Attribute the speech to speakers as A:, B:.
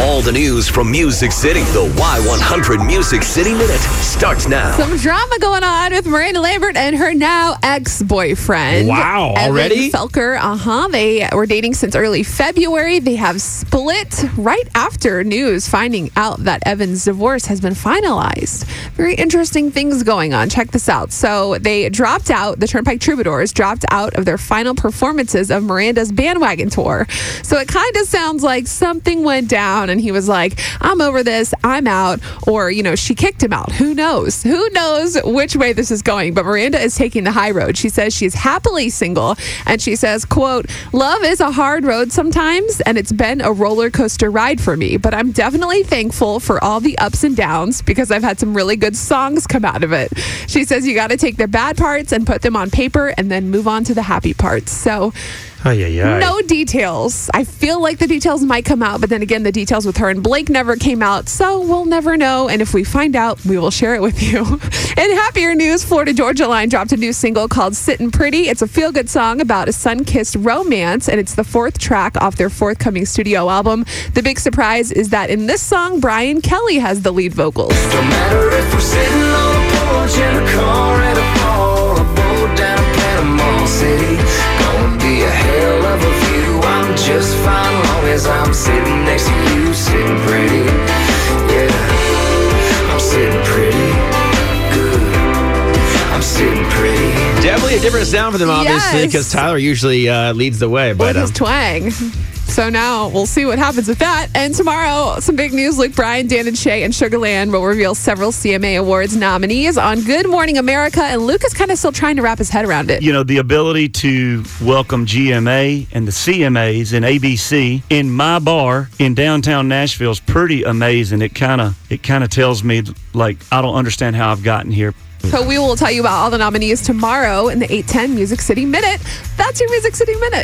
A: All the news from Music City. The Y100 Music City Minute starts now.
B: Some drama going on with Miranda Lambert and her now ex-boyfriend.
C: Wow,
B: Evan
C: already?
B: Felker. Uh huh. They were dating since early February. They have split right after news finding out that Evan's divorce has been finalized. Very interesting things going on. Check this out. So they dropped out. The Turnpike Troubadours dropped out of their final performances of Miranda's bandwagon tour. So it kind of sounds like something went down, and he was like, "I'm over this. I'm out," or you know, she kicked him out. Who knows? Who knows which way this is going? But Miranda is taking the high road. She says she's happily single, and she says, "quote Love is a hard road sometimes, and it's been a roller coaster ride for me. But I'm definitely thankful for all the ups and downs because I've had some really good songs come out of it." She says you got to take the bad parts and put them on paper, and then move on to the happy parts. So.
C: Oh, yeah, yeah.
B: No details. I feel like the details might come out, but then again, the details with her and Blake never came out, so we'll never know. And if we find out, we will share it with you. In happier news, Florida Georgia Line dropped a new single called Sittin' Pretty. It's a feel good song about a sun kissed romance, and it's the fourth track off their forthcoming studio album. The big surprise is that in this song, Brian Kelley has the lead vocals.
C: Different sound for them, obviously,
B: Yes.
C: because Tyler usually uh, leads the way.
B: with
C: But
B: his
C: um,
B: twang. So now we'll see what happens with that. And tomorrow, some big news. Luke Bryan, Dan and Shay, and Sugarland will reveal several CMA Awards nominees on Good Morning America. And Luke is kind of still trying to wrap his head around it.
D: you know, the ability to welcome GMA and the CMAs and ABC in my bar in downtown Nashville is pretty amazing. It kind of it kind of tells me like I don't understand how I've gotten here.
B: So we will tell you about all the nominees tomorrow in the 810 Music City Minute. That's your Music City Minute.